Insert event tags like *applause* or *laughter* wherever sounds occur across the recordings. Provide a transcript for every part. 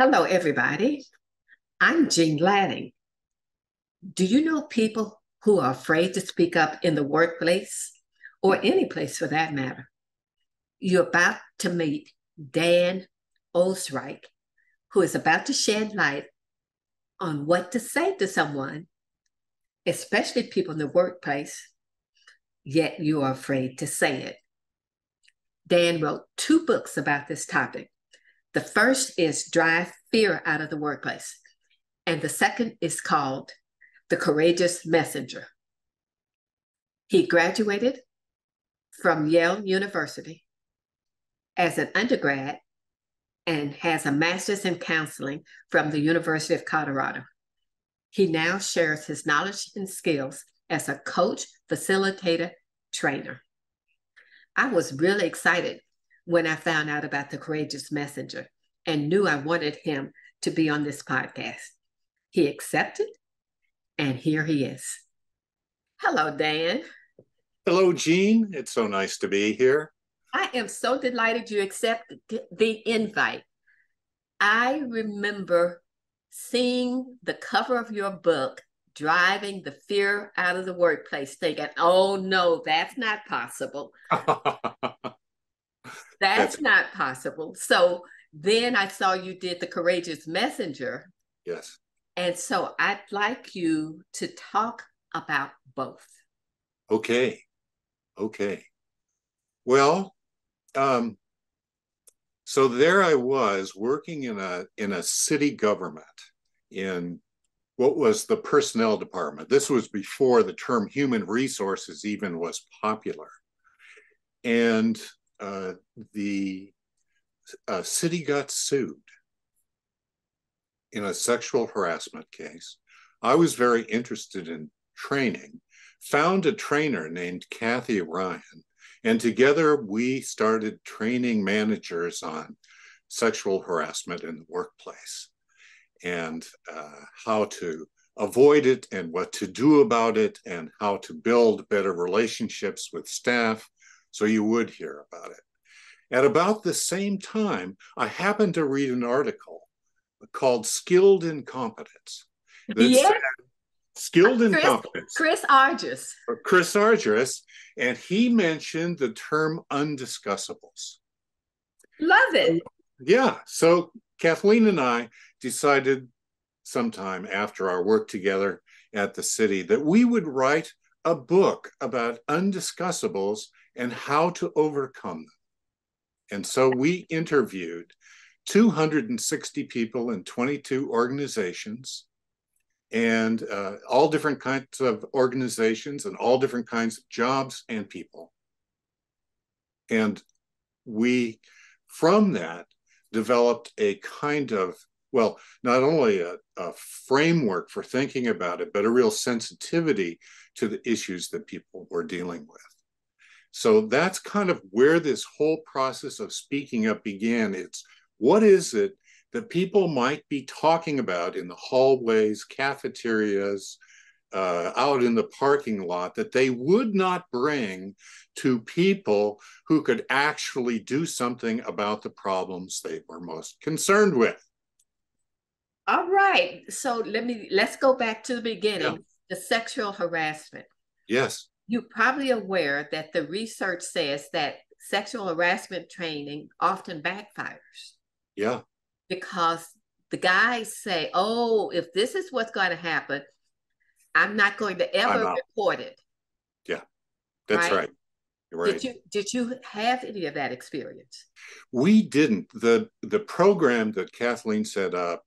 Hello, everybody. I'm Jean Latting. Do you know people who are afraid to speak up in the workplace or any place for that matter? You're about to meet Dan Oestreich, who is about to shed light on what to say to someone, especially people in the workplace, yet you are afraid to say it. Dan wrote two books about this topic the first is Drive Fear Out of the Workplace, and the second is called The Courageous Messenger. He graduated from Yale University as an undergrad and has a master's in counseling from the University of Colorado. He now shares his knowledge and skills as a coach, facilitator, trainer. I was really excited when I found out about the courageous messenger and knew I wanted him to be on this podcast. He accepted, and here he is. Hello, Dan. Hello, Jean. It's so nice to be here. I am so delighted you accepted the invite. I remember seeing the cover of your book, Driving the Fear Out of the Workplace, thinking, oh no, that's not possible. *laughs* That's, That's not possible. So then I saw you did the Courageous Messenger. Yes. And so I'd like you to talk about both. Okay. Okay. Well, um, so there I was working in a in a city government in what was the personnel department. This was before the term human resources even was popular. And uh, the uh, city got sued in a sexual harassment case. I was very interested in training, found a trainer named Kathy Ryan, and together we started training managers on sexual harassment in the workplace and uh, how to avoid it and what to do about it and how to build better relationships with staff so you would hear about it. At about the same time, I happened to read an article called Skilled Incompetence. Yeah. Skilled Chris, Incompetence. Chris Argyris. Uh, Chris Argyris, and he mentioned the term undiscussables. Love it. Yeah. So Kathleen and I decided sometime after our work together at the city that we would write a book about undiscussables and how to overcome them. And so we interviewed 260 people in 22 organizations and uh, all different kinds of organizations and all different kinds of jobs and people. And we, from that, developed a kind of, well, not only a, a framework for thinking about it, but a real sensitivity to the issues that people were dealing with. So that's kind of where this whole process of speaking up began. It's what is it that people might be talking about in the hallways, cafeterias, uh, out in the parking lot that they would not bring to people who could actually do something about the problems they were most concerned with. All right. So let me let's go back to the beginning. Yeah. The sexual harassment. Yes you're probably aware that the research says that sexual harassment training often backfires. Yeah. Because the guys say, oh, if this is what's going to happen, I'm not going to ever report it. Yeah, that's right. right. Right. Did you did you have any of that experience? We didn't. the The program that Kathleen set up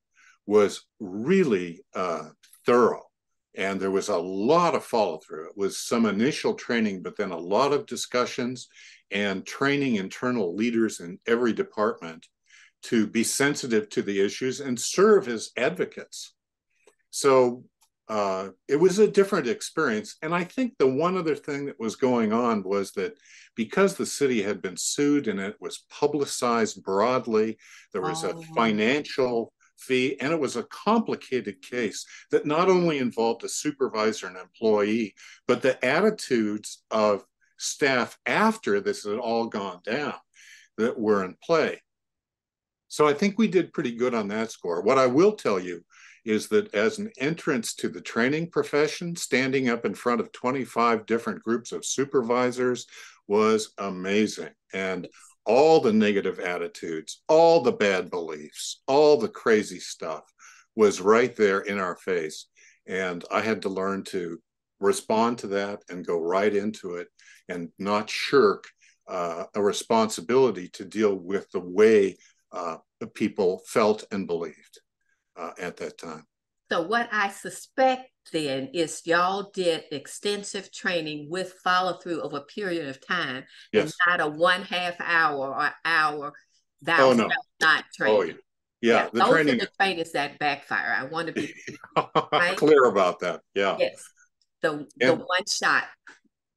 was really uh, thorough and there was a lot of follow through. It was some initial training, but then a lot of discussions and training internal leaders in every department to be sensitive to the issues and serve as advocates. So uh, it was a different experience. And I think the one other thing that was going on was that because the city had been sued and it was publicized broadly, there was oh. a financial fee, and it was a complicated case that not only involved a supervisor and employee, but the attitudes of staff after this had all gone down that were in play. So I think we did pretty good on that score. What I will tell you is that as an entrance to the training profession, standing up in front of 25 different groups of supervisors was amazing. And all the negative attitudes, all the bad beliefs, all the crazy stuff was right there in our face. And I had to learn to respond to that and go right into it and not shirk uh, a responsibility to deal with the way uh, people felt and believed uh, at that time. So, what I suspect then is y'all did extensive training with follow through over a period of time, yes. and not a one half hour or hour that oh, no. not training. Oh, yeah. Yeah, yeah, the those training. are the trainings that backfire. I want to be *laughs* right? clear about that. Yeah. Yes. The and, the one shot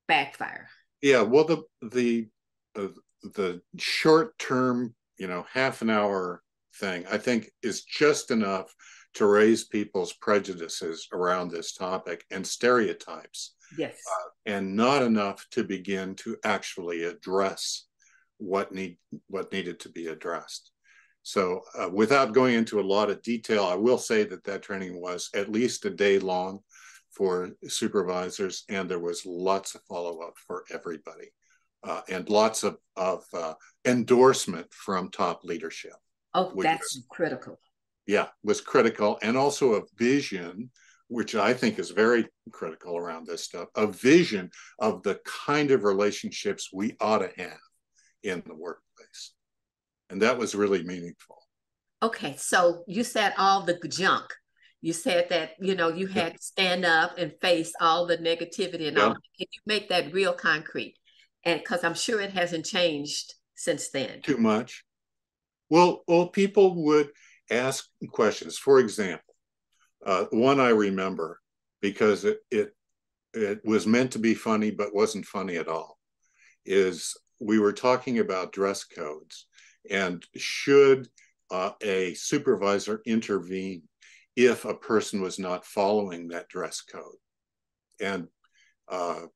backfire. Yeah. Well, the the uh, the short term, you know, half an hour thing, I think, is just enough to raise people's prejudices around this topic and stereotypes. Yes. Uh, and not enough to begin to actually address what need what needed to be addressed. So, uh, without going into a lot of detail, I will say that that training was at least a day long for supervisors, and there was lots of follow up for everybody, uh, and lots of of uh, endorsement from top leadership. Oh, that's critical. Yeah, was critical, and also a vision, which I think is very critical around this stuff. A vision of the kind of relationships we ought to have in the workplace. And that was really meaningful. Okay so you said all the junk. You said that you know you had to stand up and face all the negativity and yeah. all can you make that real concrete? And because i'm sure it hasn't changed since then. Too much. Well well people would ask questions for example uh, one i remember because it, it it was meant to be funny but wasn't funny at all is we were talking about dress codes and should uh, a supervisor intervene if a person was not following that dress code? And uh,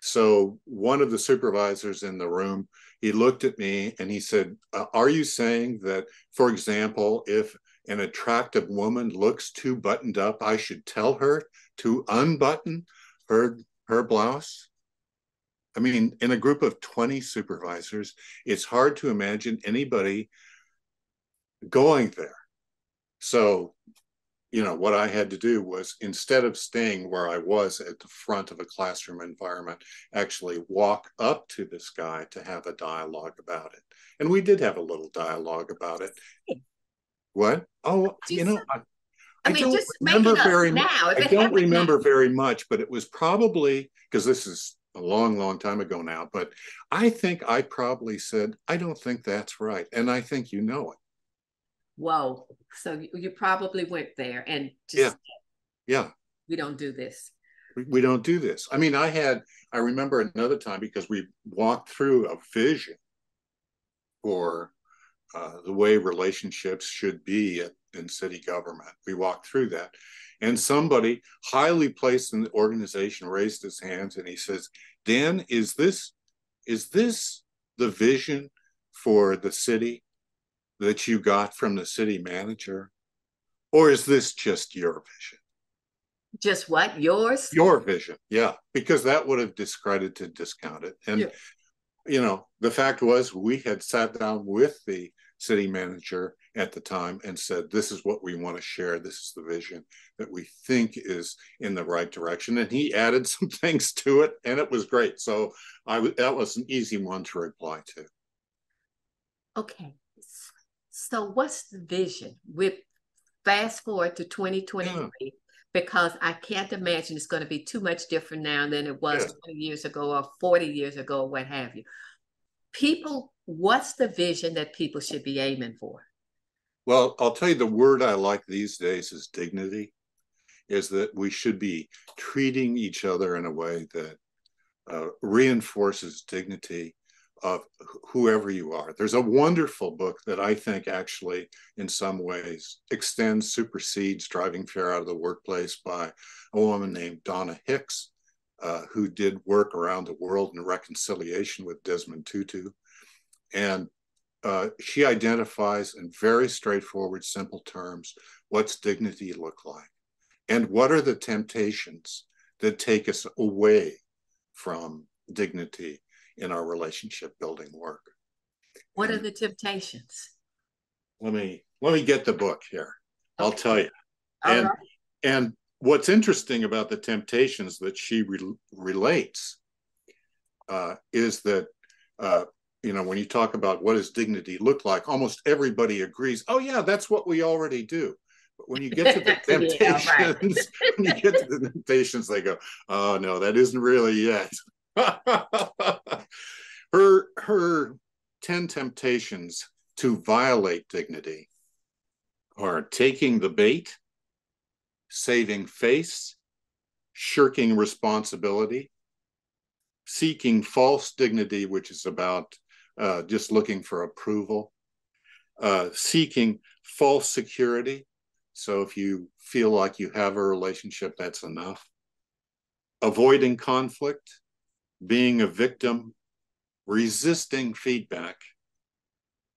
so one of the supervisors in the room, he looked at me and he said, uh, Are you saying that, for example, if an attractive woman looks too buttoned up, I should tell her to unbutton her her blouse? I mean, in a group of 20 supervisors, it's hard to imagine anybody going there. So, you know, what I had to do was instead of staying where I was at the front of a classroom environment, actually walk up to this guy to have a dialogue about it. And we did have a little dialogue about it. What? Oh, you know, I, I, mean, don't remember very much. I don't remember now. very much, but it was probably because this is a long, long time ago now, but I think I probably said, I don't think that's right. And I think you know it. Whoa. So you probably went there and just, yeah. Yeah. We don't do this. We don't do this. I mean, I had, I remember another time because we walked through a vision for uh, the way relationships should be at, in city government. We walked through that. And somebody highly placed in the organization raised his hands and he says, Dan, is this is this the vision for the city that you got from the city manager? Or is this just your vision? Just what? Yours? Your vision, yeah. Because that would have discredited, discounted. And yeah. you know, the fact was we had sat down with the city manager at the time and said, This is what we want to share. This is the vision that we think is in the right direction. And he added *laughs* some things to it, and it was great. So I that was an easy one to reply to. Okay. So what's the vision? With fast forward to 2023, yeah. because I can't imagine it's going to be too much different now than it was yeah. 20 years ago or 40 years ago, or what have you. People what's the vision that people should be aiming for? Well, I'll tell you the word I like these days is dignity, is that we should be treating each other in a way that uh, reinforces dignity of whoever you are. There's a wonderful book that I think actually, in some ways, extends, supersedes Driving Fear Out of the Workplace by a woman named Donna Hicks, uh, who did work around the world in reconciliation with Desmond Tutu. And uh, she identifies in very straightforward, simple terms what's dignity look like and what are the temptations that take us away from dignity in our relationship building work. What and are the temptations? Let me let me get the book here. Okay. I'll tell you. All and right. and what's interesting about the temptations that she re- relates uh, is that uh, you know when you talk about what does dignity look like, almost everybody agrees. Oh yeah, that's what we already do. But when you get to the *laughs* temptations, yeah, *laughs* when you get to the temptations, they go, "Oh no, that isn't really yet." *laughs* her her ten temptations to violate dignity are taking the bait, saving face, shirking responsibility, seeking false dignity, which is about uh, just looking for approval, uh, seeking false security. So if you feel like you have a relationship, that's enough. Avoiding conflict, being a victim, resisting feedback,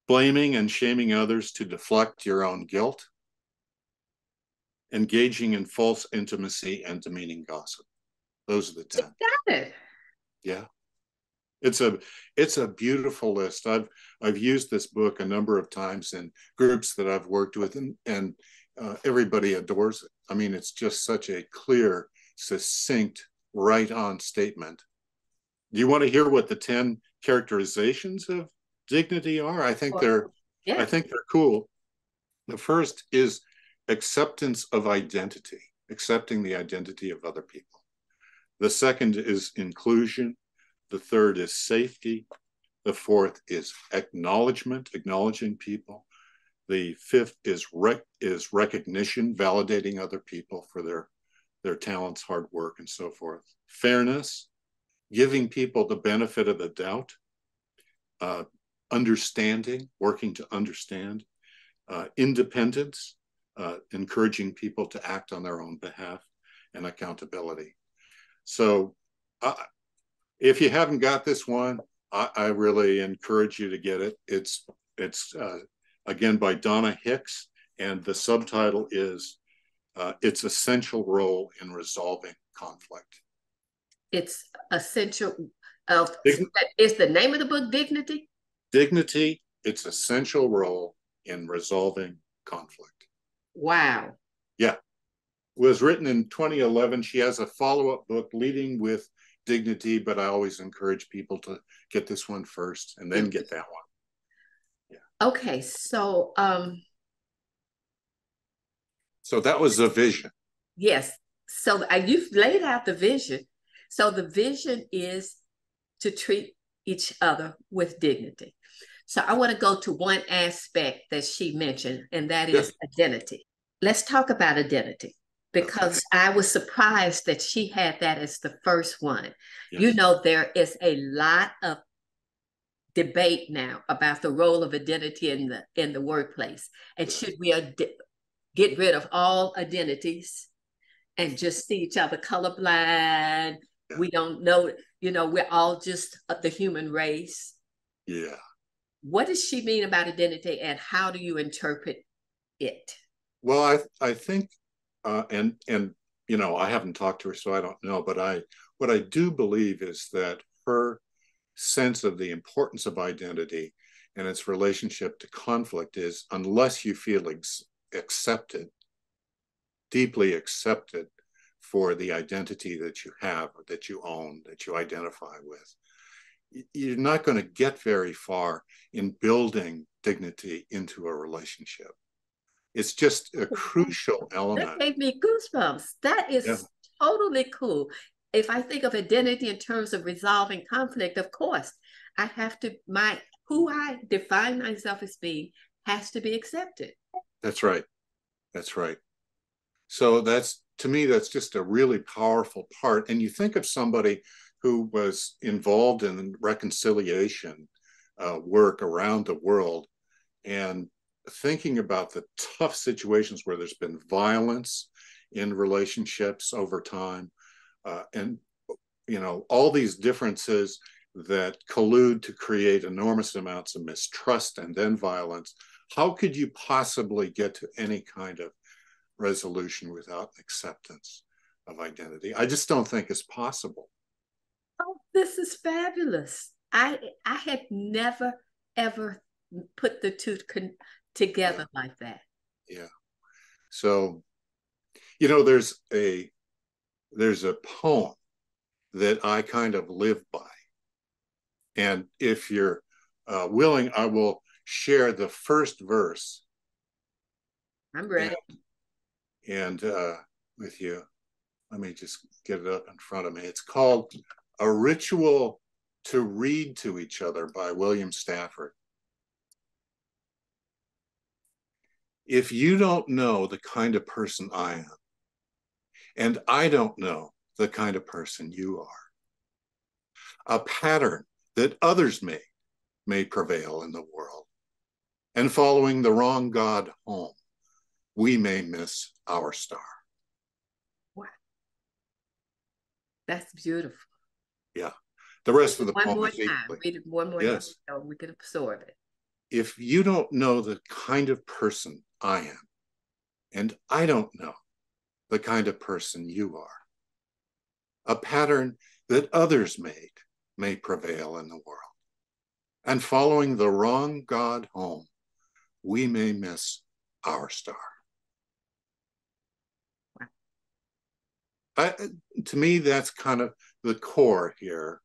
blaming and shaming others to deflect your own guilt, engaging in false intimacy and demeaning gossip. Those are the 10. got it. Yeah. It's a it's a beautiful list. I've I've used this book a number of times in groups that I've worked with, and and uh, everybody adores it. I mean, it's just such a clear, succinct, right on statement. Do you want to hear what the ten characterizations of dignity are? I think well, they're yeah. I think they're cool. The first is acceptance of identity, accepting the identity of other people. The second is inclusion. The third is safety. The fourth is acknowledgement, acknowledging people. The fifth is rec- is recognition, validating other people for their their talents, hard work, and so forth. Fairness, giving people the benefit of the doubt, uh, understanding, working to understand, uh, independence, uh, encouraging people to act on their own behalf, and accountability. So, uh, if you haven't got this one, I, I, really encourage you to get it. It's it's uh, again by Donna Hicks, and the subtitle is uh, "Its Essential Role in Resolving Conflict." It's essential. Of Dign- is the name of the book Dignity? Dignity. Its essential role in resolving conflict. Wow. Yeah. Was written in 2011. She has a follow up book, Leading with Dignity, but I always encourage people to get this one first and then get that one. Yeah. Okay. So, um, so that was the vision. Yes. So uh, you've laid out the vision. So the vision is to treat each other with dignity. So I want to go to one aspect that she mentioned, and that is identity. Let's talk about identity because I was surprised that she had that as the first one. Yes. You know, there is a lot of debate now about the role of identity in the in the workplace, and should we ad- get rid of all identities and just see each other colorblind? Yeah. We don't know, you know, we're all just the human race. Yeah. What does she mean about identity, and how do you interpret it? Well, I I think, uh, and and you know, I haven't talked to her, so I don't know. But I what I do believe is that her sense of the importance of identity and its relationship to conflict is unless you feel ex- accepted, deeply accepted for the identity that you have that you own, that you identify with, you're not going to get very far in building dignity into a relationship. It's just a crucial element. That gave me goosebumps. That is yeah. totally cool. If I think of identity in terms of resolving conflict, of course, I have to my who I define myself as being has to be accepted. That's right. That's right. So that's to me, that's just a really powerful part. And you think of somebody who was involved in reconciliation uh, work around the world and thinking about the tough situations where there's been violence in relationships over time uh, and you know all these differences that collude to create enormous amounts of mistrust and then violence, how could you possibly get to any kind of resolution without acceptance of identity? I just don't think it's possible. Oh, this is fabulous. I I had never ever put the two con- together yeah. like that. Yeah. So, you know, there's a there's a poem that I kind of live by, and if you're uh, willing, I will share the first verse. I'm ready. And, and uh, with you, let me just get it up in front of me. It's called A Ritual to Read to Each Other by William Stafford. If you don't know the kind of person I am, and I don't know the kind of person you are, a pattern that others make may prevail in the world. And following the wrong God home, we may miss our star. Wow. That's beautiful. Yeah. The rest of the one more time. Read it one more yes. time so we can absorb it. If you don't know the kind of person I am, and I don't know the kind of person you are, a pattern that others made may prevail in the world. And following the wrong God home, we may miss our star. I, to me, that's kind of the core here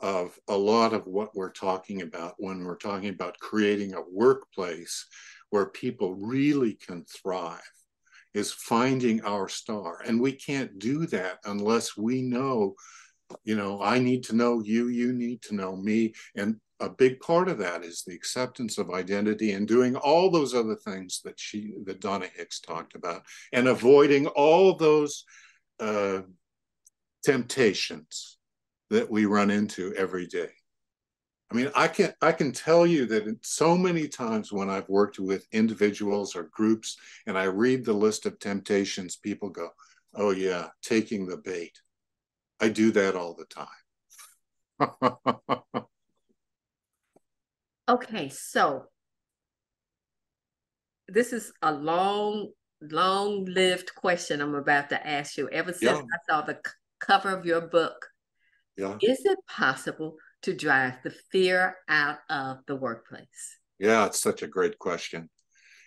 of a lot of what we're talking about when we're talking about creating a workplace where people really can thrive is finding our star. And we can't do that unless we know you know i need to know you you need to know me. And a big part of that is the acceptance of identity and doing all those other things that she that donna hicks talked about and avoiding all those uh, temptations that we run into every day. I mean, I can I can tell you that so many times when I've worked with individuals or groups and I read the list of temptations, people go, "Oh yeah, taking the bait." I do that all the time. *laughs* okay, so this is a long, long-lived question I'm about to ask you. Ever since yeah. I saw the c- cover of your book, yeah. Is it possible to drive the fear out of the workplace? Yeah, it's such a great question.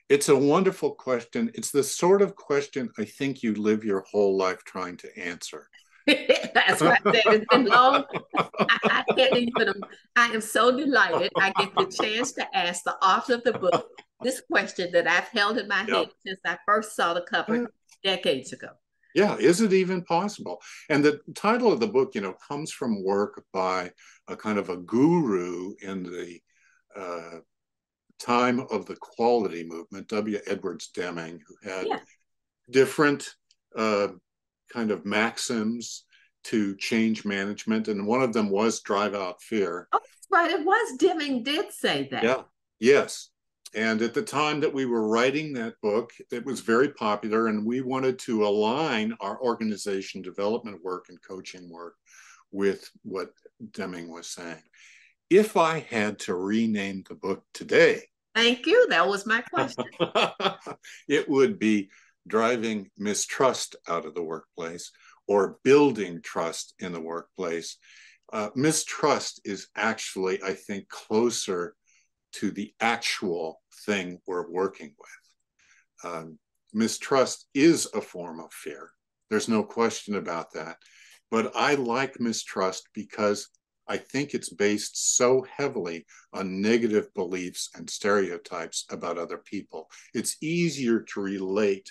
It's a wonderful question. It's the sort of question I think you live your whole life trying to answer. *laughs* That's said. It's been long. I, I, can't even. I am so delighted I get the chance to ask the author of the book this question that I've held in my head since I first saw the cover decades ago. Yeah is it even possible? And the title of the book you know comes from work by a kind of a guru in the uh, time of the quality movement w. Edwards deming who had yeah. different uh, kind of maxims to change management and one of them was drive out fear. Oh, that's right. It was deming did say that. Yeah. Yes and at the time that we were writing that book, it was very popular, and we wanted to align our organization development work and coaching work with what Deming was saying. If I had to rename the book today, thank you. That was my question. *laughs* it would be driving mistrust out of the workplace or building trust in the workplace. Uh, mistrust is actually, I think, closer to the actual thing we're working with. Um, mistrust is a form of fear. There's no question about that. But I like mistrust because I think it's based so heavily on negative beliefs and stereotypes about other people. It's easier to relate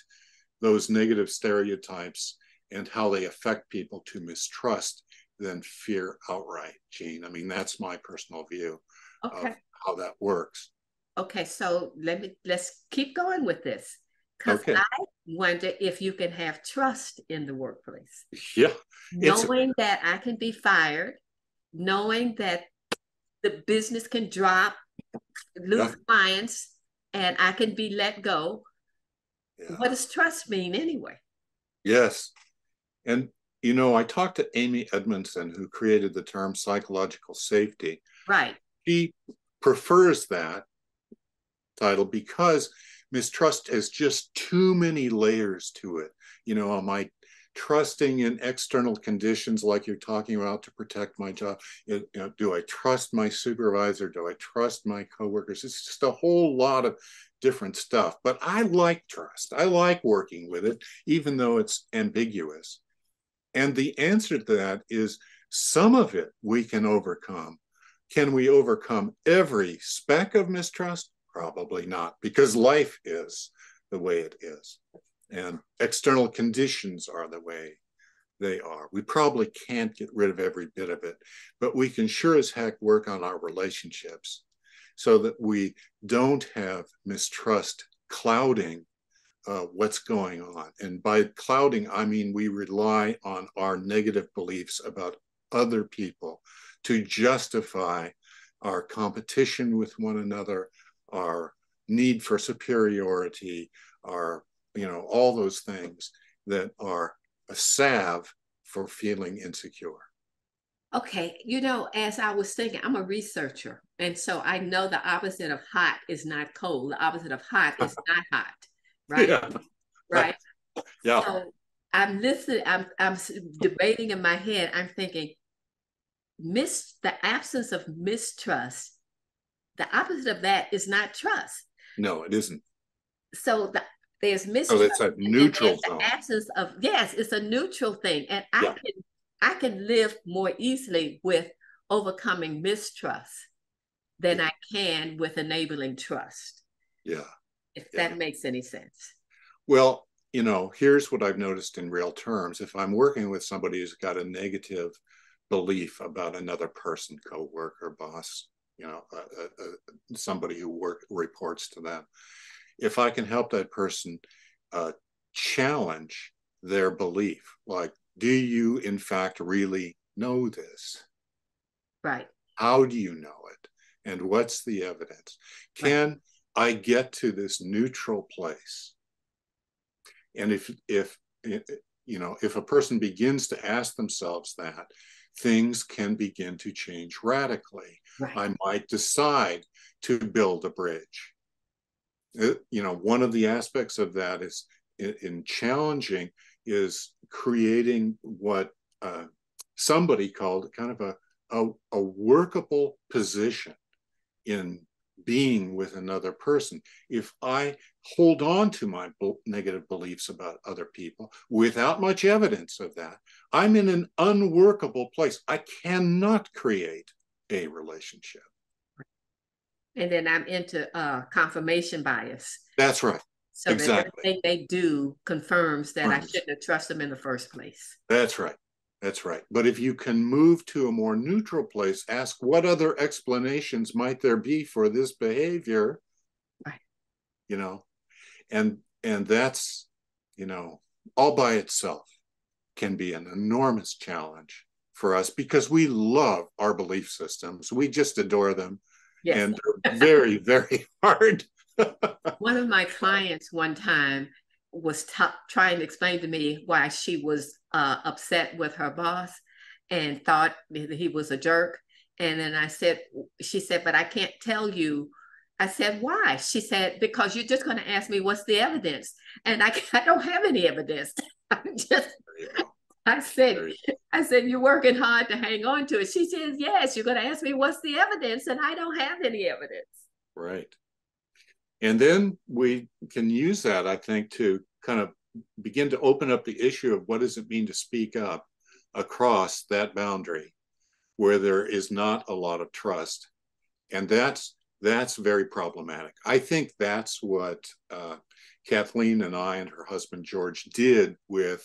those negative stereotypes and how they affect people to mistrust than fear outright, Jean. I mean, that's my personal view okay. of how that works. Okay, so let me let's keep going with this. Because okay. I wonder if you can have trust in the workplace. Yeah. Knowing that I can be fired, knowing that the business can drop, lose yeah. clients, and I can be let go. Yeah. What does trust mean anyway? Yes. And you know, I talked to Amy Edmondson, who created the term psychological safety. Right. She prefers that title because mistrust has just too many layers to it. You know, am I trusting in external conditions like you're talking about to protect my job? You know, do I trust my supervisor? Do I trust my coworkers? It's just a whole lot of different stuff. But I like trust. I like working with it, even though it's ambiguous. And the answer to that is some of it we can overcome. Can we overcome every speck of mistrust? Probably not, because life is the way it is. And external conditions are the way they are. We probably can't get rid of every bit of it, but we can sure as heck work on our relationships so that we don't have mistrust clouding uh, what's going on. And by clouding, I mean we rely on our negative beliefs about other people to justify our competition with one another, our need for superiority, our, you know, all those things that are a salve for feeling insecure. Okay, you know, as I was thinking, I'm a researcher. And so I know the opposite of hot is not cold. The opposite of hot is *laughs* not hot right? Yeah. Right. Yeah. So I'm listening. I'm I'm debating in my head. I'm thinking, mis the absence of mistrust. The opposite of that is not trust. No, it isn't. So the, there's mistrust. Oh, it's a neutral. The absence of yes, it's a neutral thing, and I yeah. can I can live more easily with overcoming mistrust than yeah. I can with enabling trust. Yeah if yeah. that makes any sense. Well, you know, here's what I've noticed in real terms. If I'm working with somebody who's got a negative belief about another person, coworker, boss, you know, uh, uh, uh, somebody who work reports to them, if I can help that person uh, challenge their belief, like, do you in fact really know this? Right. How do you know it? And what's the evidence? Can right I get to this neutral place. And if if you know if a person begins to ask themselves that, things can begin to change radically. Right. I might decide to build a bridge. It, uh, you know, one of the aspects of that is in, in challenging is creating what uh, somebody called kind of a, a, a workable position in being with another person. If I hold on to my negative beliefs about other people without much evidence of that, I'm in an unworkable place. I cannot create a relationship. And then I'm into uh, confirmation bias. That's right. So exactly. everything they do confirms that I shouldn't have trusted them in the first place. That's right. That's right. But if you can move to a more neutral place, ask what other explanations might there be for this behavior? Right. You know, and and that's, you know, all by itself can be an enormous challenge for us because we love our belief systems. We just adore them. Yes. And they're very, very *laughs* hard. one of my clients one time was t- trying to explain to me why she was uh, upset with her boss and thought he was a jerk. And then I said, she said, but I can't tell you. I said, why? She said, because you're just going to ask me what's the evidence. And I, *laughs* I don't have any evidence. *laughs* I'm just, I said, I said, you're working hard to hang on to it. She says, yes, you're going to ask me what's the evidence. And I don't have any evidence. Right. And then we can use that, I think, to kind of begin to open up the issue of what does it mean to speak up across that boundary where there is not a lot of trust. And that's that's very problematic. I think that's what uh, Kathleen and I and her husband George did with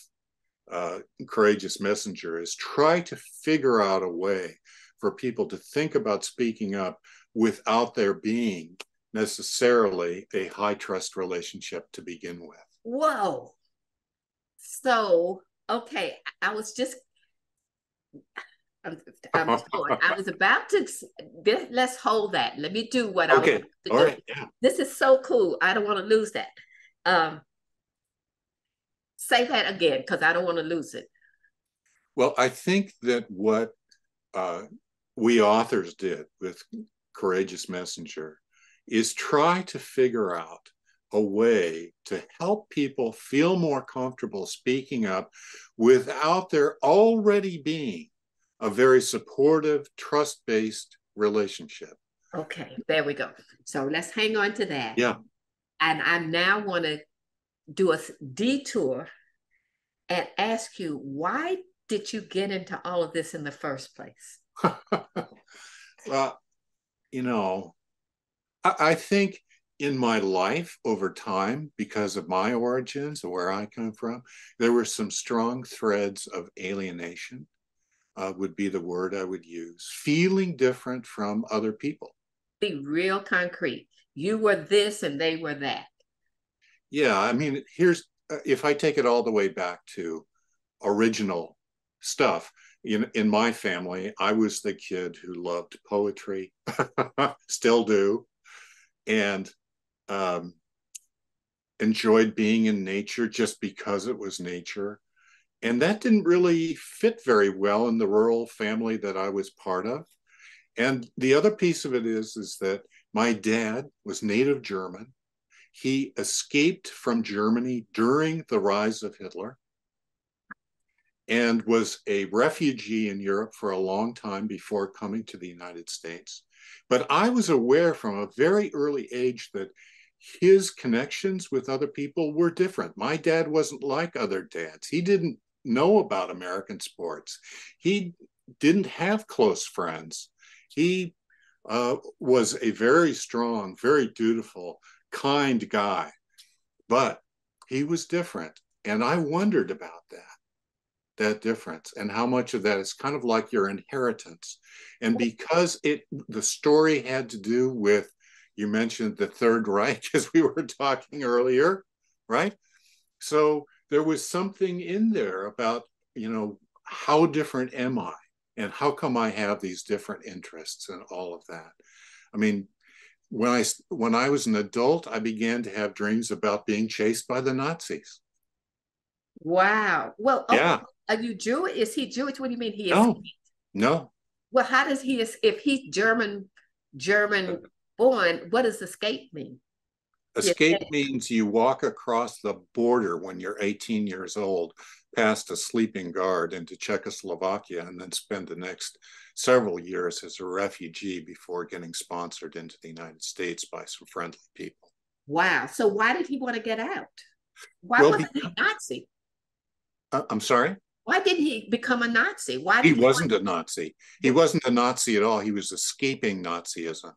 uh, Courageous Messenger is try to figure out a way for people to think about speaking up without there being necessarily a high trust relationship to begin with. Whoa. So, okay, I was just, I'm, I'm *laughs* I was about to, let's hold that. Let me do what okay. I All right. Yeah. This is so cool. I don't want to lose that. Um, say that again because I don't want to lose it. Well, I think that what uh, we authors did with Courageous Messenger is try to figure out a way to help people feel more comfortable speaking up without there already being a very supportive, trust based relationship. Okay, there we go. So let's hang on to that. Yeah. And I now want to do a detour and ask you why did you get into all of this in the first place? *laughs* well, you know, I, think in my life over time, because of my origins and where I come from, there were some strong threads of alienation, uh, would be the word I would use, feeling different from other people. Be real concrete. You were this and they were that. Yeah, I mean, here's uh, if I take it all the way back to original stuff. In, in my family, I was the kid who loved poetry, *laughs* still do, and um, enjoyed being in nature just because it was nature. And that didn't really fit very well in the rural family that I was part of. And the other piece of it is, is that my dad was native German. He escaped from Germany during the rise of Hitler and was a refugee in Europe for a long time before coming to the United States. But I was aware from a very early age that his connections with other people were different. My dad wasn't like other dads. He didn't know about American sports. He didn't have close friends. He uh, was a very strong, very dutiful, kind guy, but he was different. And I wondered about that that difference and how much of that is kind of like your inheritance. And because it the story had to do with you mentioned the third *laughs* reich as we were talking earlier right? So there was something in there about you know how different am i and how come i have these different interests and all of that? I mean when i when i was an adult i began to have dreams about being chased by the nazis. Wow. Well yeah are you Jewish? Is he Jewish? What do you mean he is? No, no. Well, how does he is if he's German German born? What does escape mean? Escape means you walk across the border when you're 18 years old, past a sleeping guard into Czechoslovakia, and then spend the next several years as a refugee before getting sponsored into the United States by some friendly people. Wow. So why did he want to get out? Why well, wasn't he Nazi? Uh, I'm sorry? Why did he become a Nazi? Why he wasn't he... a Nazi. He wasn't a Nazi at all. He was escaping Nazism.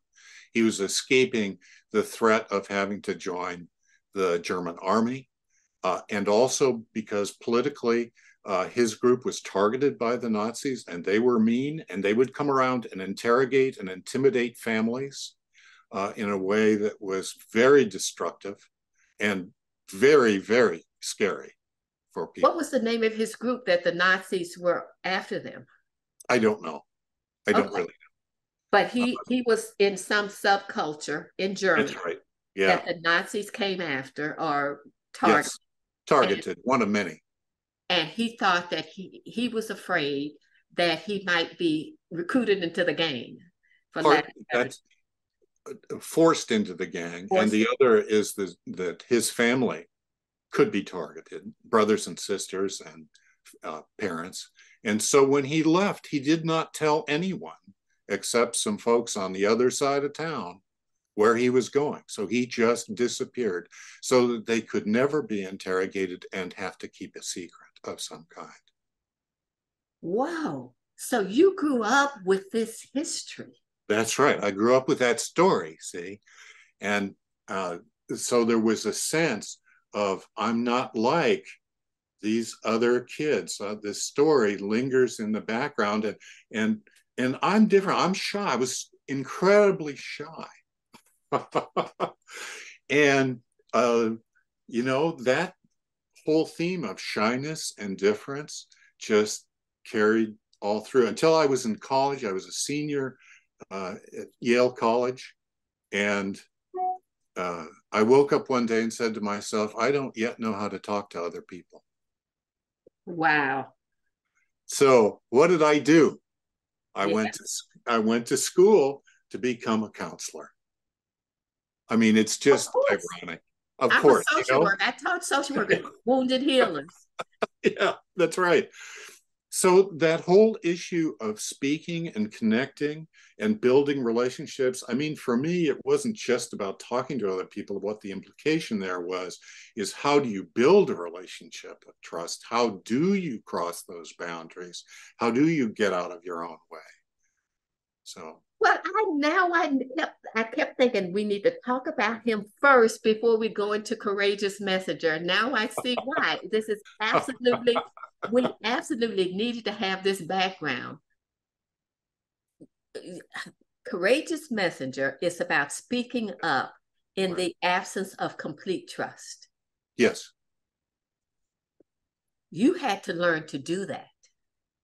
He was escaping the threat of having to join the German army, uh, and also because politically uh, his group was targeted by the Nazis, and they were mean, and they would come around and interrogate and intimidate families uh, in a way that was very destructive and very, very scary for people. What was the name of his group that the Nazis were after them? I don't know. I don't okay. really know. But he uh, he was in some subculture in Germany. That's right. Yeah. That the Nazis came after or targeted. Yes. Targeted, and, one of many. And he thought that he he was afraid that he might be recruited into the gang. For Part, that's uh, forced into the gang, forced and the other is the, that his family could be targeted, brothers and sisters and uh, parents. And so when he left, he did not tell anyone except some folks on the other side of town where he was going. So he just disappeared so that they could never be interrogated and have to keep a secret of some kind. Wow. So you grew up with this history. That's right. I grew up with that story, see? And uh, so there was a sense of I'm not like these other kids. Uh, this story lingers in the background, and and and I'm different. I'm shy. I was incredibly shy, *laughs* and uh, you know that whole theme of shyness and difference just carried all through until I was in college. I was a senior uh, at Yale College, and uh, I woke up one day and said to myself, I don't yet know how to talk to other people. Wow. So what did I do? I went to I went to school to become a counselor. I mean, it's just course. ironic. Of I'm course, a you social know? worker. I taught social workers, *laughs* wounded healers. yeah, that's right. So that whole issue of speaking and connecting and building relationships, I mean, for me, it wasn't just about talking to other people. What the implication there was is how do you build a relationship of trust? How do you cross those boundaries? How do you get out of your own way? So Well, I now I kept I kept thinking we need to talk about him first before we go into courageous messenger. Now I see why. This is absolutely we absolutely needed to have this background. Courageous messenger is about speaking up in Right. the absence of complete trust. yes, You had to learn to do that.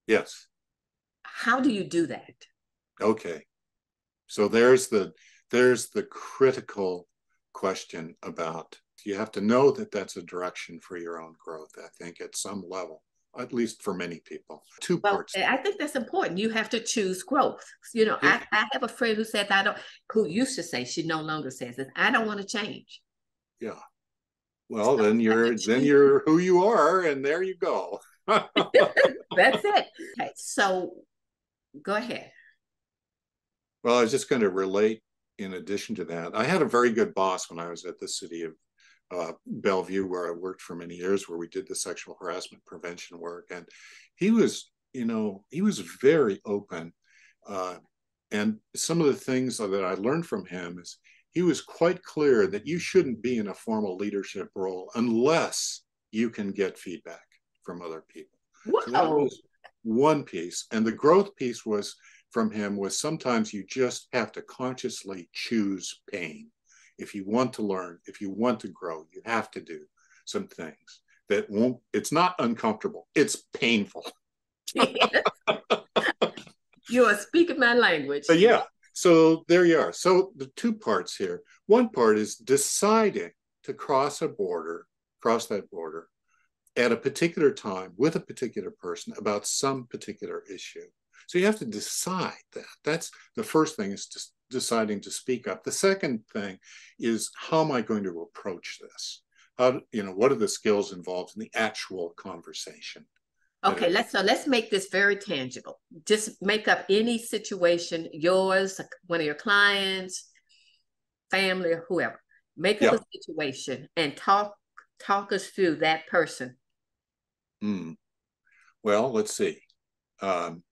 yes. How do you do that? Okay. So there's the there's the critical question about you have to know that that's a direction for your own growth, I think, at some level, at least for many people. Two Well, parts. I think that's important. You have to choose growth. You know, Yeah. I, I have a friend who said, I don't, who used to say, she no longer says this, I don't want to change. Yeah. Well, So then you're then you're who you are, and there you go. *laughs* That's it. *laughs* Okay, so go ahead. Well, I was just going to relate in addition to that. I had a very good boss when I was at the city of uh, Bellevue, where I worked for many years, where we did the sexual harassment prevention work. And he was, you know, he was very open. Uh, and some of the things that I learned from him is he was quite clear that you shouldn't be in a formal leadership role unless you can get feedback from other people. So that was one piece. And the growth piece was from him was sometimes you just have to consciously choose pain. If you want to learn, if you want to grow, you have to do some things that won't, it's not uncomfortable, it's painful. *laughs* you are speaking my language. But yeah, so there you are. So the two parts here. One part is deciding to cross a border, cross that border at a particular time with a particular person about some particular issue. So you have to decide that. That's the first thing is just deciding to speak up. The second thing is how am I going to approach this? How you know what are the skills involved in the actual conversation? Okay, let's so let's make this very tangible. Just make up any situation, yours, one of your clients, family, or whoever. Make up a situation and talk talk us through that person. Hmm. Well, let's see. Um,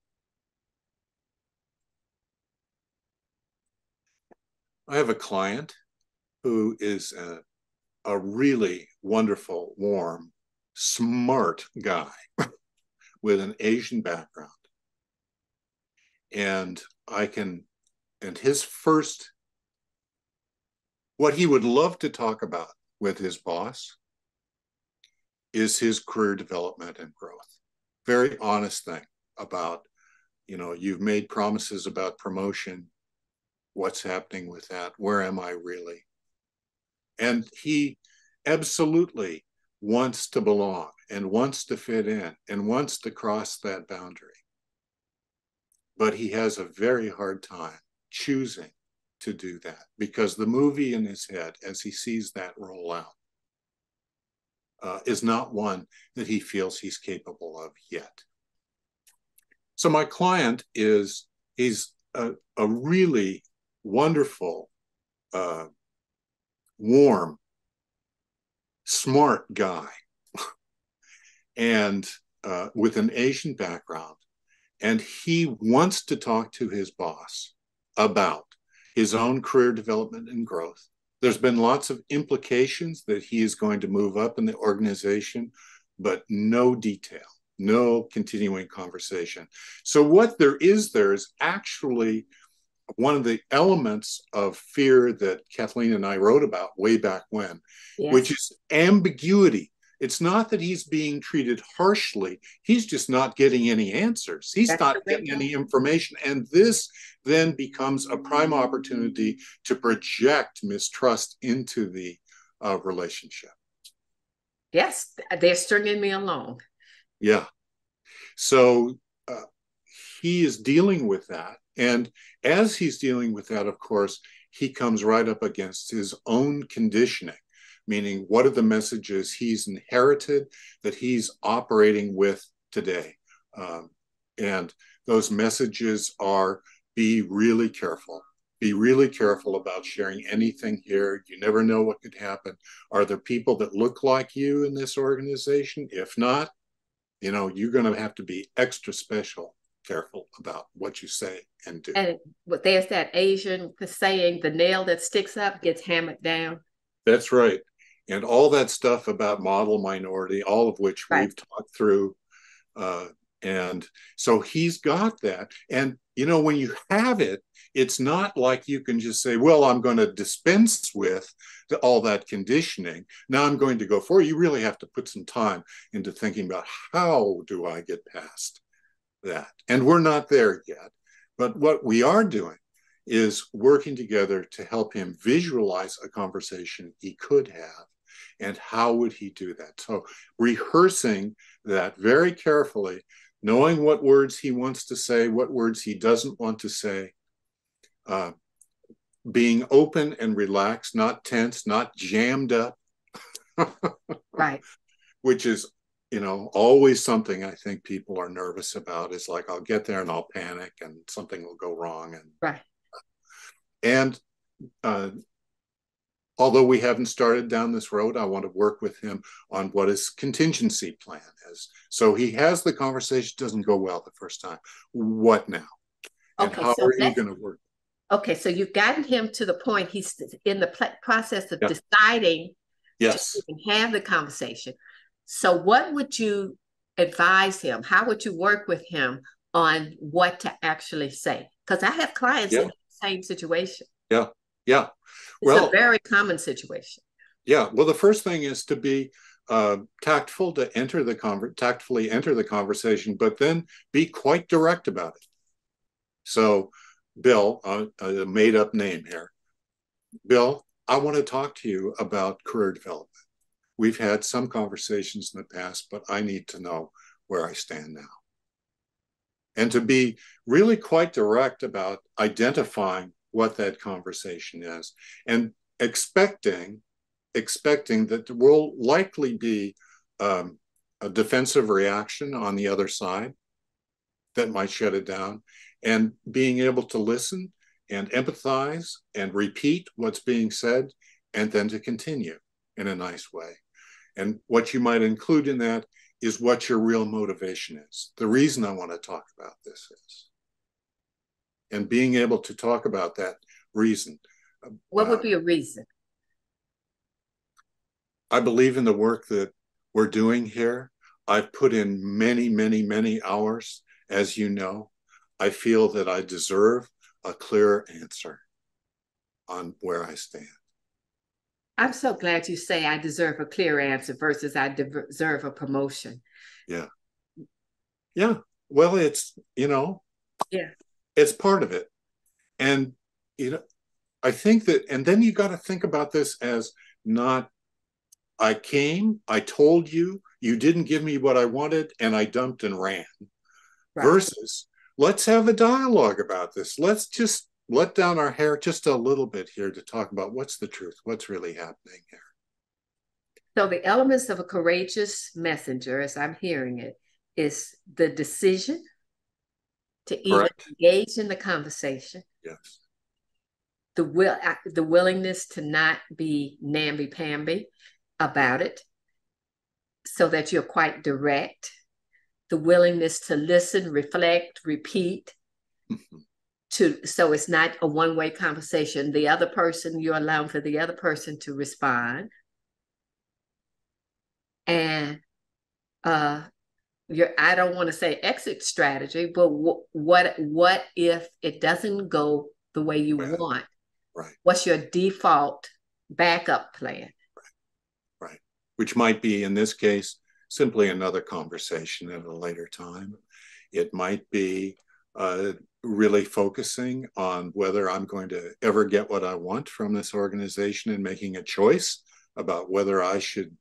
I have a client who is a, a really wonderful, warm, smart guy *laughs* with an Asian background. And I can, and his first, what he would love to talk about with his boss is his career development and growth. Very honest thing about, you know, you've made promises about promotion. What's happening with that? Where am I really? And he absolutely wants to belong and wants to fit in and wants to cross that boundary. But he has a very hard time choosing to do that because the movie in his head, as he sees that roll out, uh, is not one that he feels he's capable of yet. So my client is he's a, a really wonderful, uh, warm, smart guy, and uh, with an Asian background, and he wants to talk to his boss about his own career development and growth. There's been lots of implications that he is going to move up in the organization, but no detail, no continuing conversation. So, what there is there is actually one of the elements of fear that Kathleen and I wrote about way back when, Yes. which is ambiguity. It's not that he's being treated harshly, he's just not getting any answers. He's That's not getting any information. And this then becomes a prime opportunity to project mistrust into the uh, relationship. yes, they're stringing me along. Yeah. So he is dealing with that. And as he's dealing with that, of course, he comes right up against his own conditioning, meaning what are the messages he's inherited that he's operating with today? Um, and those messages are be really careful. Be really careful about sharing anything here. You never know what could happen. Are there people that look like you in this organization? If not, you know, you're going to have to be extra special careful about what you say and do. And there's that Asian saying, the nail that sticks up gets hammered down. That's right. And all that stuff about model minority, all of which right. we've talked through. Uh, and so he's got that. And, you know, when you have it, it's not like you can just say, well, I'm going to dispense with the, all that conditioning. Now I'm going to go for it. You really have to put some time into thinking about how do I get past that. And we're not there yet. But what we are doing is working together to help him visualize a conversation he could have and how would he do that so rehearsing that very carefully knowing what words he wants to say what words he doesn't want to say uh, being open and relaxed not tense not jammed up *laughs* right which is you know, always something I think people are nervous about is like I'll get there and I'll panic and something will go wrong and right. And uh, although we haven't started down this road, I want to work with him on what his contingency plan is. So he has the conversation doesn't go well the first time. What now? And okay, how so are you going to work? Okay, so you've gotten him to the point he's in the process of deciding yes. to have the conversation. So, what would you advise him? How would you work with him on what to actually say? Because I have clients yeah. in the same situation. Yeah, yeah. Well, it's a very common situation. Yeah. Well, the first thing is to be uh, tactful to enter the conver- tactfully enter the conversation, but then be quite direct about it. So, Bill, uh, a made up name here. Bill, I want to talk to you about career development. We've had some conversations in the past, but I need to know where I stand now. And to be really quite direct about identifying what that conversation is and expecting expecting that there will likely be um, a defensive reaction on the other side that might shut it down and being able to listen and empathize and repeat what's being said and then to continue in a nice way and what you might include in that is what your real motivation is. The reason I want to talk about this is. And being able to talk about that reason. What would uh, be a reason? I believe in the work that we're doing here. I've put in many, many, many hours, as you know. I feel that I deserve a clear answer on where I stand. I'm so glad you say I deserve a clear answer versus I deserve a promotion. Yeah. Yeah. Well, it's, you know, yeah, it's part of it. And, you know, I think that, and then you got to think about this as not, I came, I told you, you didn't give me what I wanted, and I dumped and ran. Right. Versus, let's have a dialogue about this. Let's just let down our hair just a little bit here to talk about what's the truth, what's really happening here. So, the elements of a courageous messenger, as I'm hearing it, is the decision to even engage in the conversation. Yes. The will, the willingness to not be namby pamby about it, so that you're quite direct. The willingness to listen, reflect, repeat, mm-hmm to so it's not a one-way conversation. The other person you're allowing for the other person to respond. And uh your i don't want to say exit strategy but w- what what if it doesn't go the way you right. want? Right. What's your default backup plan? Right. right. Which might be in this case simply another conversation at a later time. It might be uh, really focusing on whether I'm going to ever get what I want from this organization and making a choice about whether I should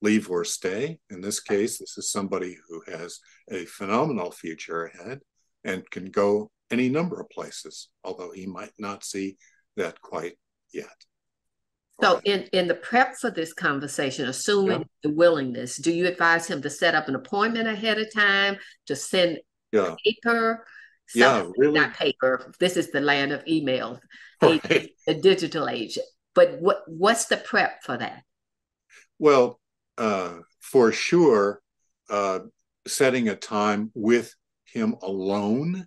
leave or stay. In this case, this is somebody who has a phenomenal future ahead and can go any number of places, although he might not see that quite yet. So, in in the prep for this conversation, assuming yeah. the willingness, do you advise him to set up an appointment ahead of time to send yeah. paper? Yeah, really. Not paper. This is the land of email, right. a, digital age. But what what's the prep for that? Well, uh, for sure, uh, setting a time with him alone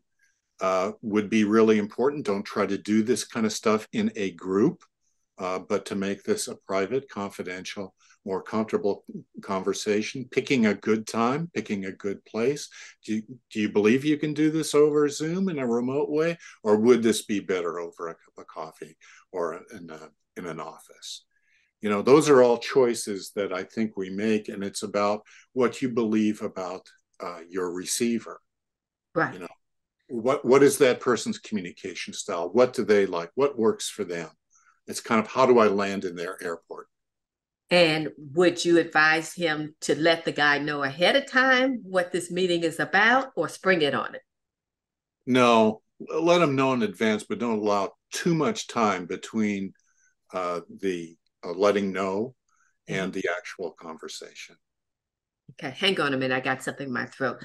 uh, would be really important. Don't try to do this kind of stuff in a group, uh, but to make this a private, confidential, more comfortable conversation, picking a good time, picking a good place. Do you, do you believe you can do this over Zoom in a remote way, or would this be better over a cup of coffee or in, a, in an office? You know, those are all choices that I think we make, and it's about what you believe about uh, your receiver. Right. You know, what what is that person's communication style what do they like what works for them it's kind of how do i land in their airport and would you advise him to let the guy know ahead of time what this meeting is about or spring it on it no let him know in advance but don't allow too much time between uh, the uh, letting know and mm-hmm. the actual conversation okay hang on a minute i got something in my throat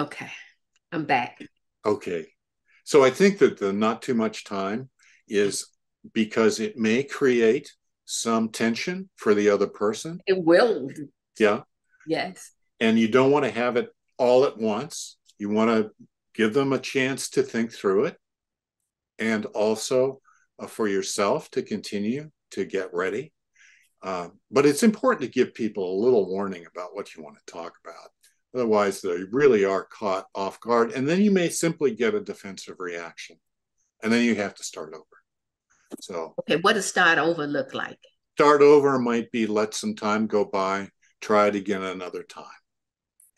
Okay, I'm back. Okay. So I think that the not too much time is because it may create some tension for the other person. It will. Yeah. Yes. And you don't want to have it all at once. You want to give them a chance to think through it and also uh, for yourself to continue to get ready. Uh, but it's important to give people a little warning about what you want to talk about. Otherwise, they really are caught off guard. And then you may simply get a defensive reaction. And then you have to start over. So, okay, what does start over look like? Start over might be let some time go by, try it again another time.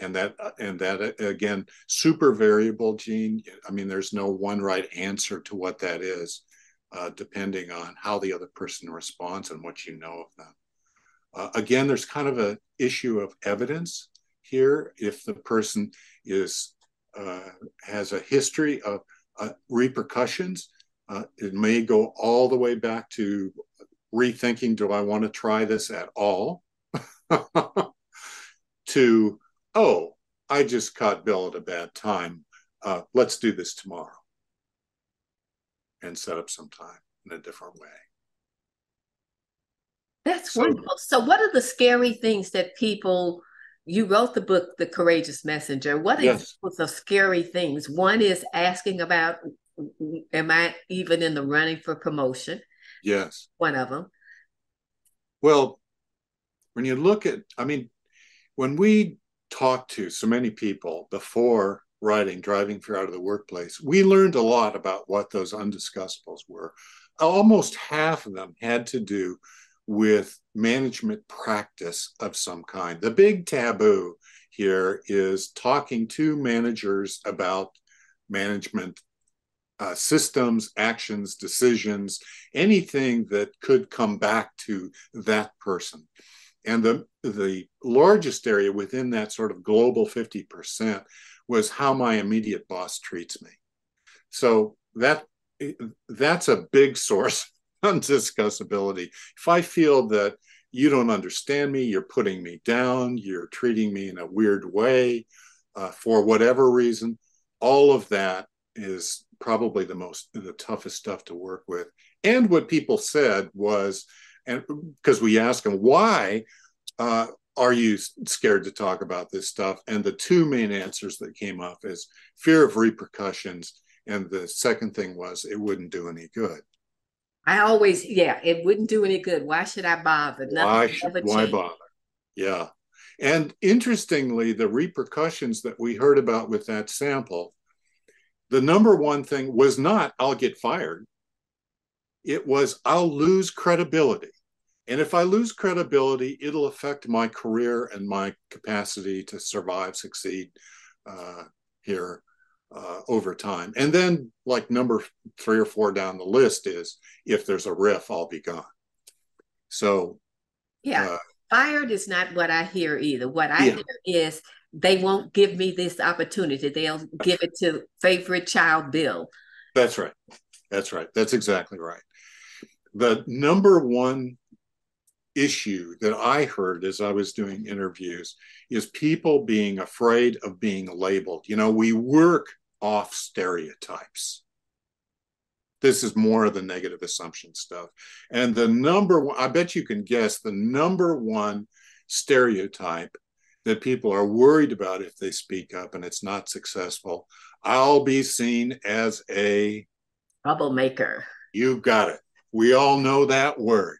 And that, and that again, super variable, Jean. I mean, there's no one right answer to what that is, uh, depending on how the other person responds and what you know of them. Uh, again, there's kind of an issue of evidence here if the person is uh, has a history of uh, repercussions. Uh, it may go all the way back to rethinking do I want to try this at all? *laughs* to, oh, I just caught Bill at a bad time. Uh, let's do this tomorrow and set up some time in a different way. That's so, wonderful. So, what are the scary things that people you wrote the book the courageous messenger. What yes. examples of scary things. One is asking about am i even in the running for promotion? Yes. One of them well when you look at i mean when we talked to so many people before writing driving fear out of the workplace we learned a lot about what those undiscussables were. Almost half of them had to do with management practice of some kind. The big taboo here is talking to managers about management uh, systems, actions, decisions, anything that could come back to that person. And the, the largest area within that sort of global 50% was how my immediate boss treats me. So that that's a big source *laughs* undiscussability. If I feel that you don't understand me, you're putting me down, you're treating me in a weird way uh, for whatever reason, all of that is probably the most, the toughest stuff to work with. And what people said was, and because we asked them, why uh, are you scared to talk about this stuff? And the two main answers that came up is fear of repercussions. And the second thing was it wouldn't do any good. I always, yeah, it wouldn't do any good. Why should I bother? Nothing why, should, why bother? Yeah. And interestingly, the repercussions that we heard about with that sample, the number one thing was not, I'll get fired. It was, I'll lose credibility. And if I lose credibility, it'll affect my career and my capacity to survive, succeed uh, here uh, over time. And then, like number three or four down the list is if there's a RIF, I'll be gone. So, yeah. Uh, fired is not what I hear either. What I yeah. hear is they won't give me this opportunity. They'll give it to favorite child Bill. That's right. That's right. That's exactly right. The number one issue that I heard as I was doing interviews is people being afraid of being labeled. You know, we work off stereotypes. This is more of the negative assumption stuff. And the number one, I bet you can guess the number one stereotype that people are worried about if they speak up and it's not successful. I'll be seen as a troublemaker. You've got it. We all know that word.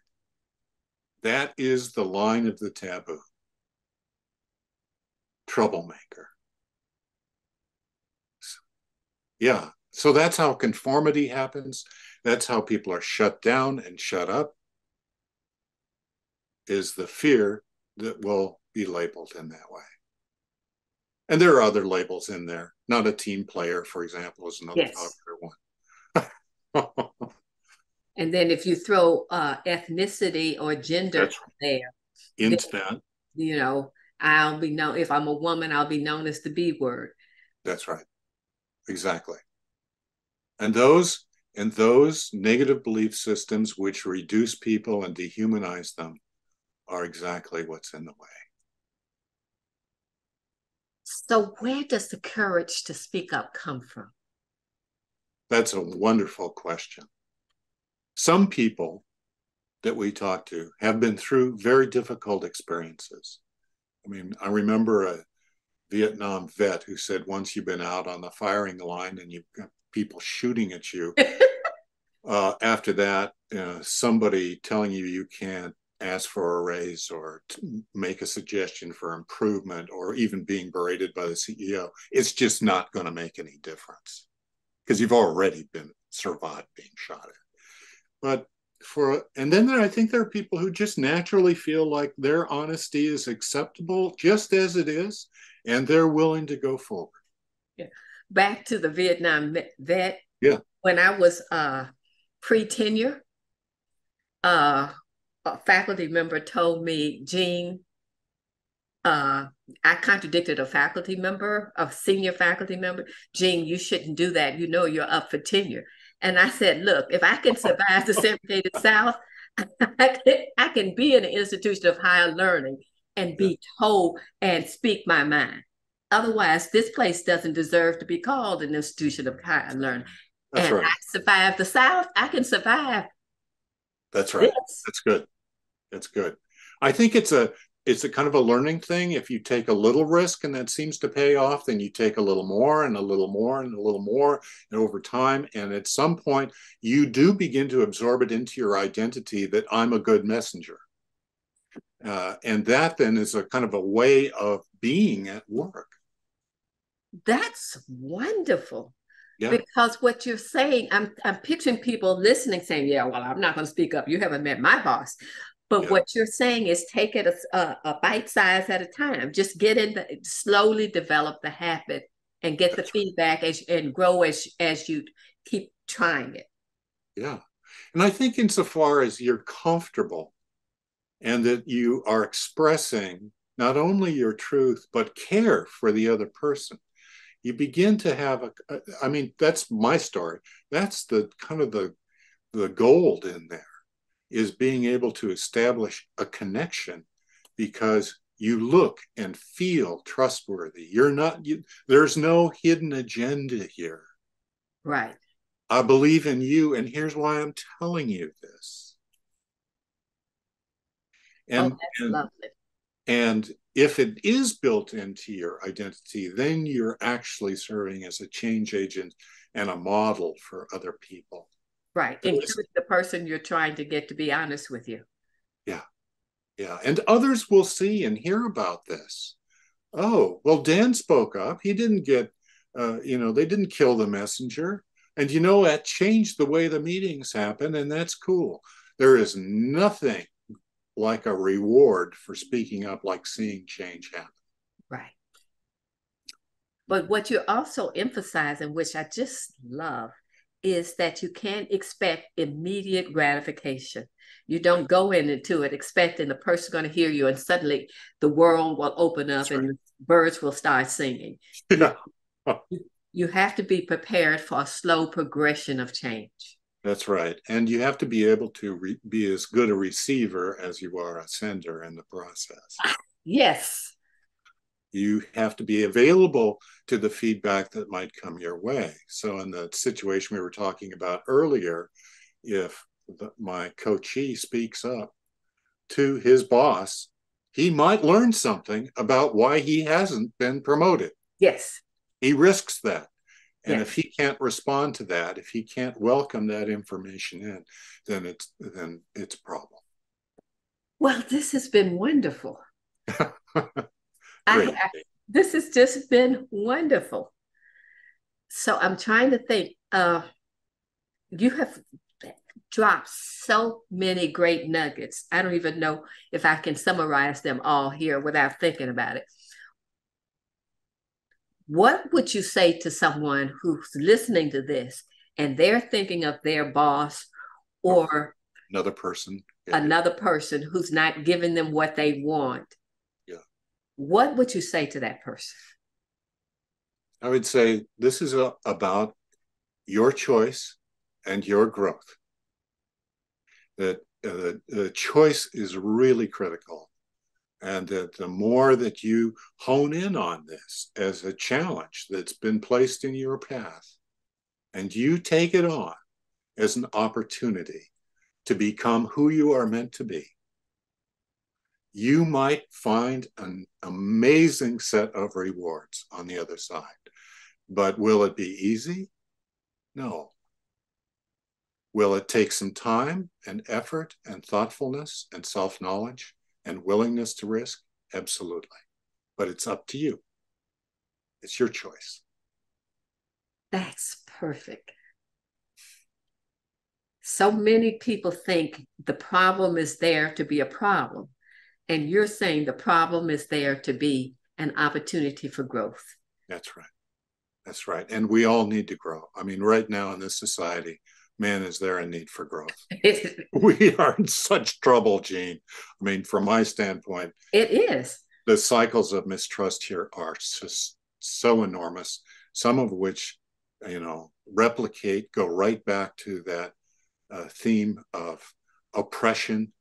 That is the line of the taboo. Troublemaker. Yeah. So that's how conformity happens. That's how people are shut down and shut up. Is the fear that will be labeled in that way. And there are other labels in there. Not a team player, for example, is another yes. popular one. *laughs* and then if you throw uh, ethnicity or gender right. there, into that, you know, I'll be known if I'm a woman, I'll be known as the B word. That's right. Exactly. And those and those negative belief systems which reduce people and dehumanize them are exactly what's in the way. So, where does the courage to speak up come from? That's a wonderful question. Some people that we talk to have been through very difficult experiences. I mean, I remember a Vietnam vet who said once you've been out on the firing line and you've got people shooting at you, *laughs* uh, after that, uh, somebody telling you you can't ask for a raise or make a suggestion for improvement or even being berated by the CEO, it's just not going to make any difference because you've already been survived being shot at. But for and then there, I think there are people who just naturally feel like their honesty is acceptable just as it is, and they're willing to go forward. Yeah. Back to the Vietnam vet. Yeah. When I was uh, pre tenure, uh, a faculty member told me, Jean, uh, I contradicted a faculty member, a senior faculty member. Jean, you shouldn't do that. You know you're up for tenure. And I said, look, if I can survive the segregated South, *laughs* I can, I can be in an institution of higher learning and be told and speak my mind. Otherwise, this place doesn't deserve to be called an institution of higher learning. That's and right. I survived the South. I can survive. That's right. This. That's good. That's good. I think it's a it's a kind of a learning thing. If you take a little risk and that seems to pay off, then you take a little more and a little more and a little more, and over time, and at some point, you do begin to absorb it into your identity that I'm a good messenger. Uh, and that then is a kind of a way of being at work. That's wonderful. Yeah. Because what you're saying, I'm I'm picturing people listening saying, "Yeah, well, I'm not going to speak up. You haven't met my boss." But yeah. what you're saying is take it a, a, a, bite size at a time. Just get in the slowly develop the habit and get That's the feedback as and grow as as you keep trying it. Yeah. And I think insofar as you're comfortable and that you are expressing not only your truth, but care for the other person, you begin to have a, I mean, that's my story. That's the kind of the the gold in there is being able to establish a connection because you look and feel trustworthy. You're not, you, there's no hidden agenda here. Right. I believe in you, and here's why I'm telling you this. And, oh, and, lovely. and if it is built into your identity, then you're actually serving as a change agent and a model for other people. Right. Include the person you're trying to get to be honest with you. Yeah. Yeah. And others will see and hear about this. Oh, well, Dan spoke up. He didn't get, uh, you know, they didn't kill the messenger. And, you know, that changed the way the meetings happen. And that's cool. There is nothing like a reward for speaking up, like seeing change happen. Right. But what you're also emphasizing, which I just love, is that you can't expect immediate gratification. You don't go into it expecting the person's going to hear you and suddenly the world will open up right. and birds will start singing. *laughs* Yeah. you, you have to be prepared for a slow progression of change. That's right. And you have to be able to re- be as good a receiver as you are a sender in the process. Ah, yes. You have to be available to the feedback that might come your way. So, in the situation we were talking about earlier, if the, my coachee speaks up to his boss, he might learn something about why he hasn't been promoted. Yes. He risks that. And if he can't respond to that, if he can't welcome that information in, then it's then it's a problem. Well, this has been wonderful. *laughs* I, I, this has just been wonderful. So I'm trying to think. Uh, you have dropped so many great nuggets. I don't even know if I can summarize them all here without thinking about it what would you say to someone who's listening to this and they're thinking of their boss or another person yeah. another person who's not giving them what they want? Yeah. What would you say to that person? I would say this is a, about your choice and your growth. That uh, the choice is really critical and that the more that you hone in on this as a challenge that's been placed in your path and you take it on as an opportunity to become who you are meant to be you might find an amazing set of rewards on the other side. But will it be easy? No. Will it take some time and effort and thoughtfulness and self-knowledge and willingness to risk? Absolutely. But it's up to you. It's your choice. That's perfect. So many people think the problem is there to be a problem. And you're saying the problem is there to be an opportunity for growth. That's right. That's right. And we all need to grow. I mean, right now in this society, man, is there a need for growth? *laughs* we are in such trouble, Jean. I mean, from my standpoint, it is. The cycles of mistrust here are just so enormous, some of which, you know, replicate, go right back to that uh, theme of oppression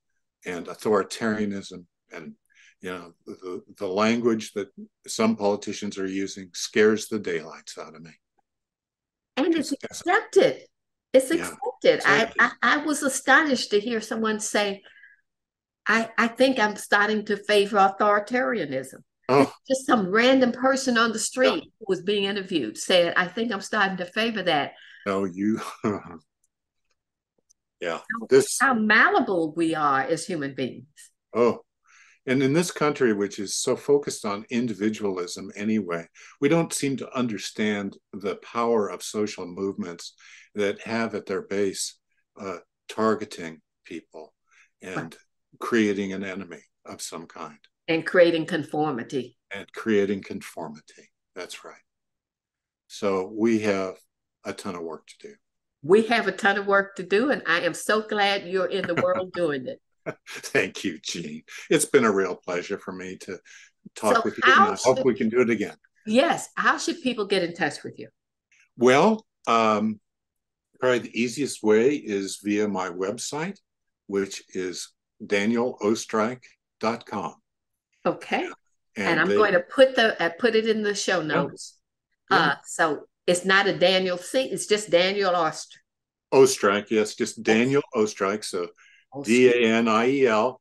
and authoritarianism and you know the, the language that some politicians are using scares the daylights out of me and it's accepted it's accepted. Yeah, I, I, I was astonished to hear someone say, I, I think I'm starting to favor authoritarianism. Oh. Just some random person on the street yeah. who was being interviewed said, I think I'm starting to favor that. No, you *laughs* yeah. How, this how malleable we are as human beings. Oh, and in this country, which is so focused on individualism anyway, we don't seem to understand the power of social movements that have at their base uh, targeting people and creating an enemy of some kind. And creating conformity. And creating conformity. That's right. So we have a ton of work to do. We have a ton of work to do, and I am so glad you're in the world *laughs* doing it. *laughs* Thank you, Jean. It's been a real pleasure for me to talk so with you. And I should, hope we can do it again. Yes. How should people get in touch with you? Well, um, probably the easiest way is via my website, which is danieloestreich.com. Okay. And, and I'm they, going to put the uh, put it in the show notes. Yeah. Uh, so it's not a Daniel C. It's just Daniel Oestreich. Oestreich, yes, just Daniel Oestreich. So D A N I E L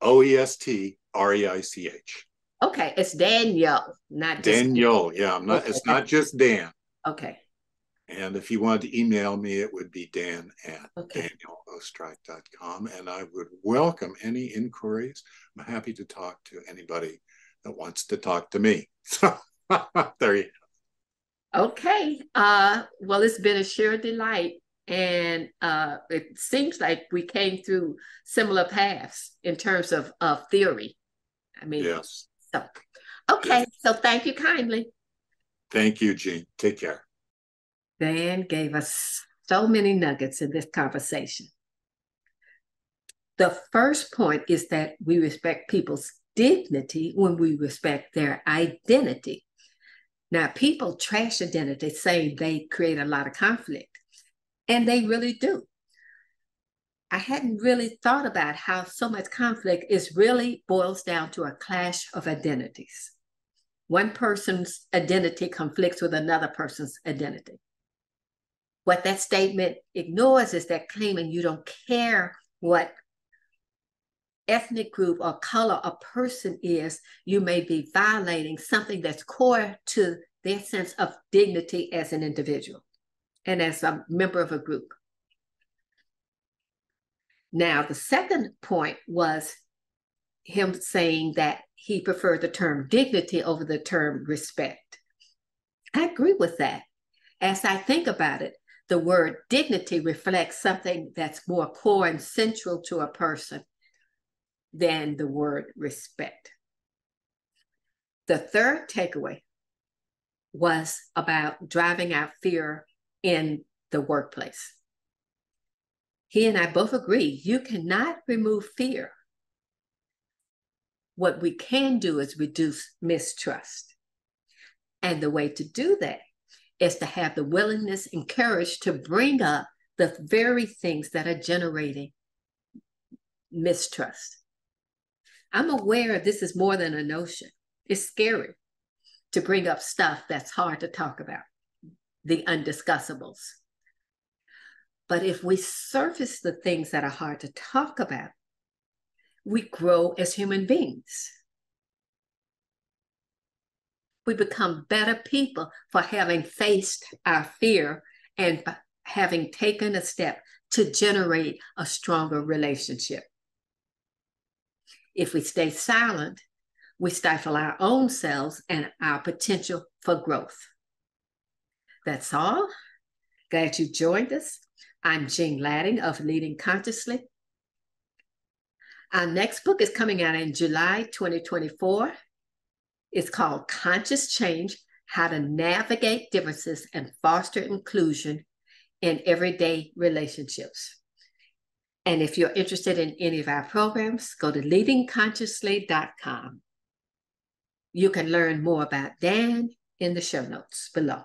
O E S T R E I C H. Okay, it's Daniel, not Daniel. Yeah, I'm not. Okay. It's not just Dan. Okay. And if you wanted to email me, it would be dan at okay. danieloestreich.com. And I would welcome any inquiries. I'm happy to talk to anybody that wants to talk to me. So *laughs* there you go. Okay. Uh, well, it's been a sheer delight. And uh, it seems like we came through similar paths in terms of, of theory. I mean, yes. So, okay. Yes. So thank you kindly. Thank you, Jean. Take care. Dan gave us so many nuggets in this conversation. The first point is that we respect people's dignity when we respect their identity. Now, people trash identity, saying they create a lot of conflict, and they really do. I hadn't really thought about how so much conflict is really boils down to a clash of identities. One person's identity conflicts with another person's identity. What that statement ignores is that claiming you don't care what ethnic group or color a person is, you may be violating something that's core to their sense of dignity as an individual and as a member of a group. Now, the second point was him saying that he preferred the term dignity over the term respect. I agree with that. As I think about it, the word dignity reflects something that's more core and central to a person than the word respect. The third takeaway was about driving out fear in the workplace. He and I both agree you cannot remove fear. What we can do is reduce mistrust. And the way to do that is to have the willingness and courage to bring up the very things that are generating mistrust. I'm aware this is more than a notion. It's scary to bring up stuff that's hard to talk about, the undiscussables. But if we surface the things that are hard to talk about, we grow as human beings. We become better people for having faced our fear and having taken a step to generate a stronger relationship. If we stay silent, we stifle our own selves and our potential for growth. That's all. Glad you joined us. I'm Jean Latting of Leading Consciously. Our next book is coming out in July 2024. It's called Conscious Change How to Navigate Differences and Foster Inclusion in Everyday Relationships. And if you're interested in any of our programs, go to leadingconsciously.com. You can learn more about Dan in the show notes below.